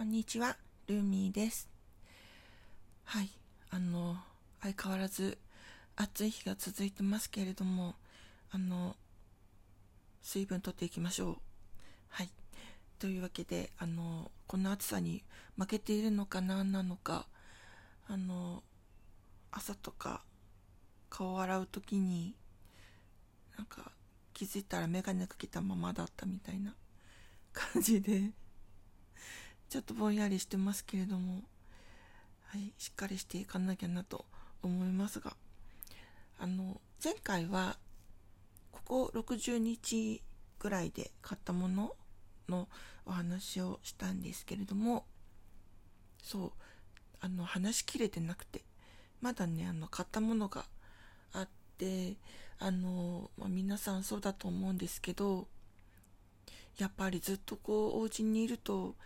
こんにちは、ルーミーです。はい、あの、相変わらず暑い日が続いてますけれども、あの、水分とっていきましょう。はい。というわけで、あの、この暑さに負けているのか何なのか、あの、朝とか顔を洗う時に、なんか気づいたら眼鏡かけたままだったみたいな感じでちょっとぼんやりしてますけれども、はい、しっかりしていかなきゃなと思いますが、あの、前回は、ここ60日ぐらいで買ったもののお話をしたんですけれども、そう、あの、話しきれてなくて、まだね、あの、買ったものがあって、あの、まあ、皆さんそうだと思うんですけど、やっぱりずっとこう、お家にいると、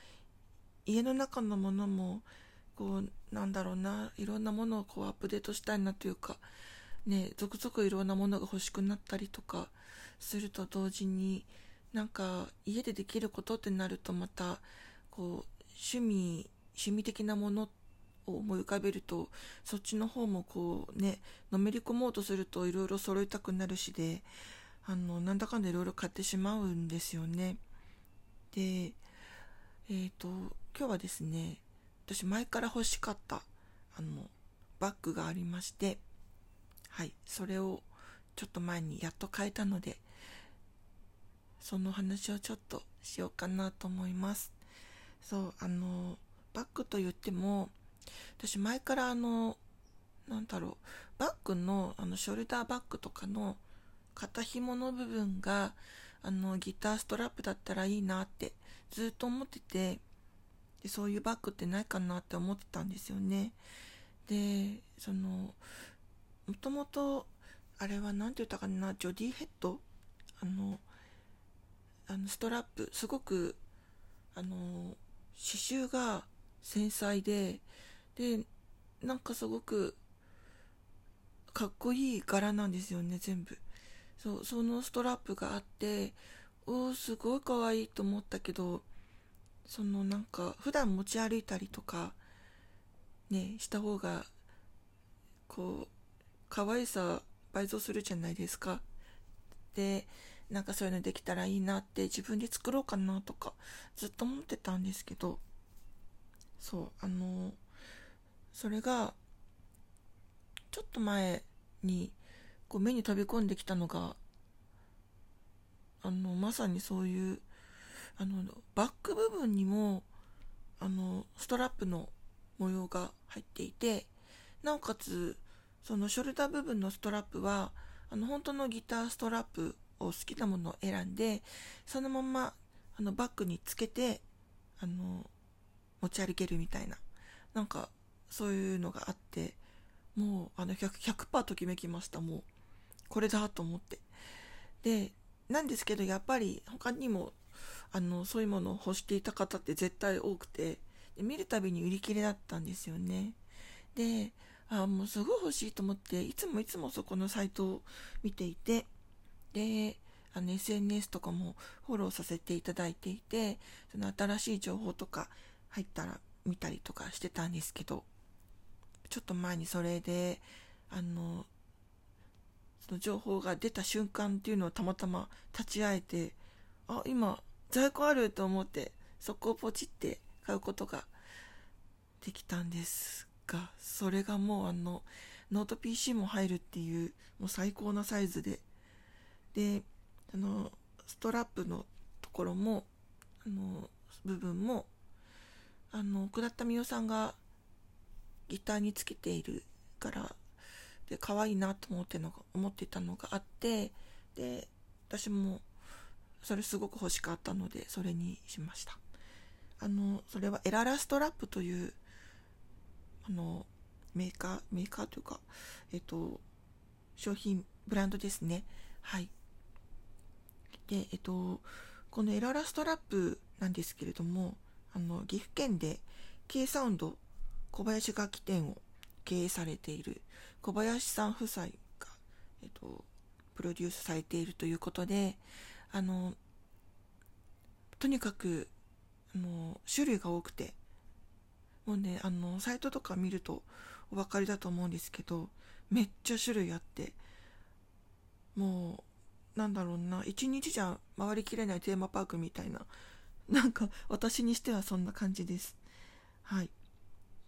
家の中のものも、こう、なんだろうな、いろんなものをこうアップデートしたいなというか、ね、続々いろんなものが欲しくなったりとかすると同時に、なんか家でできることってなるとまた、こう、趣味、趣味的なものを思い浮かべると、そっちの方もこうね、のめり込もうとするといろいろ揃いたくなるしで、あの、なんだかんだいろいろ買ってしまうんですよね。で、えっ、ー、と、今日はですね、私前から欲しかった、あの、バッグがありまして、はい、それをちょっと前にやっと買えたので、その話をちょっとしようかなと思います。そう、あの、バッグと言っても、私前からあの、なんだろう、バッグの、あの、ショルダーバッグとかの肩紐の部分が、あの、ギターストラップだったらいいなってずっと思ってて、で、そういうバッグってないかなって思ってたんですよね。で、その、もともと、あれは何て言ったかな、ジョディヘッド？あの、あの、ストラップ、すごく、あの、刺繍が繊細で、で、なんかすごく、かっこいい柄なんですよね、全部。そう、そのストラップがあって、おー、すごい可愛いと思ったけど、そのなんか、普段持ち歩いたりとか、ね、した方が、こう、可愛さ倍増するじゃないですか。で、なんかそういうのできたらいいなって自分で作ろうかなとかずっと思ってたんですけど、そう、あの、それが、ちょっと前に、こう目に飛び込んできたのが、あの、まさにそういう、あの、バック部分にも、あの、ストラップの模様が入っていて、なおかつ、そのショルダー部分のストラップは、あの、本当のギターストラップを好きなものを選んで、そのまま、あの、バッグにつけて、あの、持ち歩けるみたいな、なんか、そういうのがあって、もう、あの100、100%ときめきました、もう。これだと思って。で、なんですけど、やっぱり他にも、あの、そういうものを欲していた方って絶対多くて、で見るたびに売り切れだったんですよね。で、あもうすごい欲しいと思って、いつもいつもそこのサイトを見ていて、で、あの SNS とかもフォローさせていただいていて、その新しい情報とか入ったら見たりとかしてたんですけど、ちょっと前にそれで、あの、その情報が出た瞬間っていうのをたまたま立ち会えて、あ、今、在庫あると思って、そこをポチって買うことができたんですが、それがもうあの、ノート PC も入るっていう、もう最高なサイズで、で、あの、ストラップのところも、あの、部分も、あの、倉田美代さんがギターにつけているからで可愛いなと思っての思ってたのがあってで私もそれすごく欲しかったのでそれにしました。あのそれはエララストラップというあのメーカーメーカーというかえっと商品ブランドですね。はい。でえっとこのエララストラップなんですけれどもあの岐阜県で K サウンド小林楽器店を経営されている小林さん夫妻が、えっと、プロデュースされているということで、あの、とにかく、あの、種類が多くて、もうねあのサイトとか見るとお分かりだと思うんですけどめっちゃ種類あって。もうなんだろうな一日じゃ回りきれないテーマパークみたいな。なんか私にしてはそんな感じです。はい。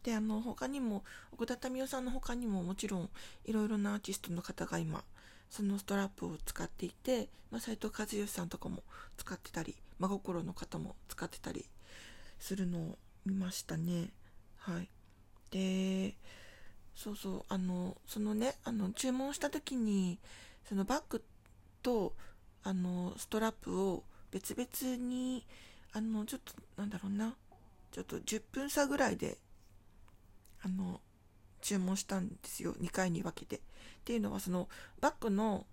であの他にも奥田民生さんの他にももちろんいろいろなアーティストの方が今そのストラップを使っていて、まあ、斉藤和義さんとかも使ってたり真心の方も使ってたりするのを見ましたね。はい。でそうそうあのそのねあの注文した時にそのバッグとあのストラップを別々にあのちょっとなんだろうなちょっと10分差ぐらいであの注文したんですよ2回に分けて。っていうのはそのバッグの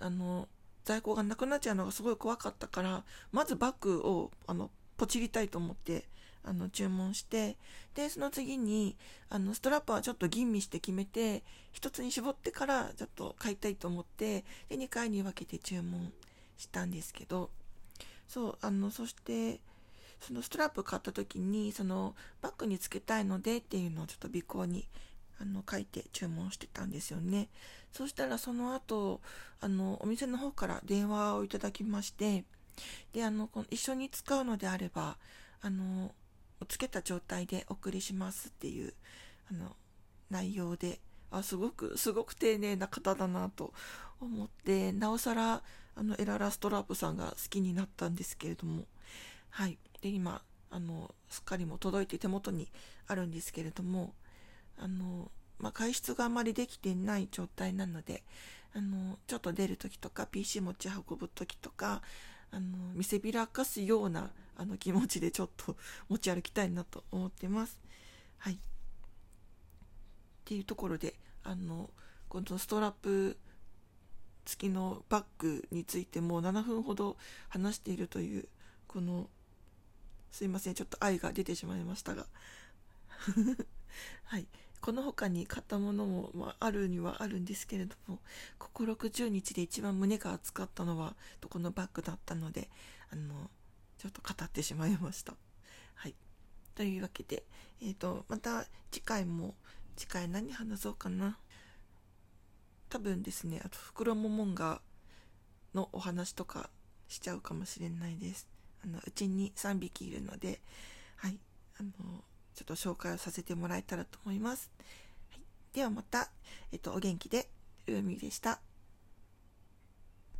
あの在庫がなくなっちゃうのがすごい怖かったからまずバッグをあのポチりたいと思ってあの注文してでその次にあのストラップはちょっと吟味して決めて1つに絞ってからちょっと買いたいと思ってで2回に分けて注文したんですけどそうあのそしてそのストラップ買った時にそのバッグにつけたいのでっていうのをちょっと尾行にあの書いて注文してたんですよね。そしたらその後あのお店の方から電話をいただきましてであのこの一緒に使うのであればあのつけた状態でお送りしますっていうあの内容であすごくすごく丁寧な方だなと思ってなおさらあのエララストラップさんが好きになったんですけれどもはい。で今あのすっかりも届いて手元にあるんですけれどもあの、まあ、外出があまりできてない状態なのであのちょっと出る時とか PC 持ち運ぶ時とかあの見せびらかすようなあの気持ちでちょっと持ち歩きたいなと思ってます。はい。っていうところであのこのストラップ付きのバッグについてもう7分ほど話しているというこのすいませんちょっと愛が出てしまいましたが はいこの他に買ったものも、まあ、あるにはあるんですけれどもここ60日で一番胸が熱かったのはこのバッグだったのであのちょっと語ってしまいました。はい。というわけで、えーと、また次回も次回何話そうかな。多分ですねあと袋ももんがのお話とかしちゃうかもしれないです。あのうちに3匹いるのではい。あのちょっと紹介をさせてもらえたらと思います。はい、ではまた、えっと、お元気で、海でした。